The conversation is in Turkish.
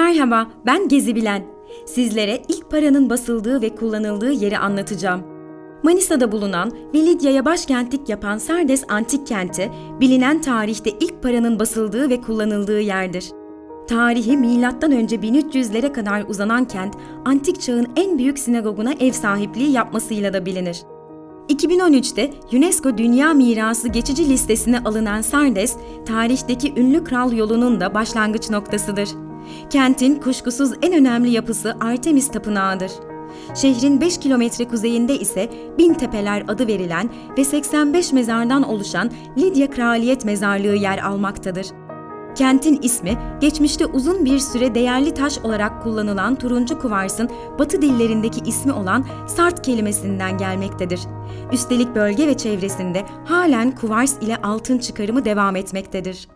Merhaba, ben Gezi Bilen. Sizlere ilk paranın basıldığı ve kullanıldığı yeri anlatacağım. Manisa'da bulunan ve Lidya'ya başkentlik yapan Sardes Antik Kenti, bilinen tarihte ilk paranın basıldığı ve kullanıldığı yerdir. Tarihi milattan önce 1300'lere kadar uzanan kent, antik çağın en büyük sinagoguna ev sahipliği yapmasıyla da bilinir. 2013'te UNESCO Dünya Mirası geçici listesine alınan Sardes, tarihteki ünlü kral yolunun da başlangıç noktasıdır. Kentin kuşkusuz en önemli yapısı Artemis Tapınağı'dır. Şehrin 5 kilometre kuzeyinde ise Bin Tepeler adı verilen ve 85 mezardan oluşan Lidya Kraliyet Mezarlığı yer almaktadır. Kentin ismi, geçmişte uzun bir süre değerli taş olarak kullanılan turuncu kuvarsın batı dillerindeki ismi olan sart kelimesinden gelmektedir. Üstelik bölge ve çevresinde halen kuvars ile altın çıkarımı devam etmektedir.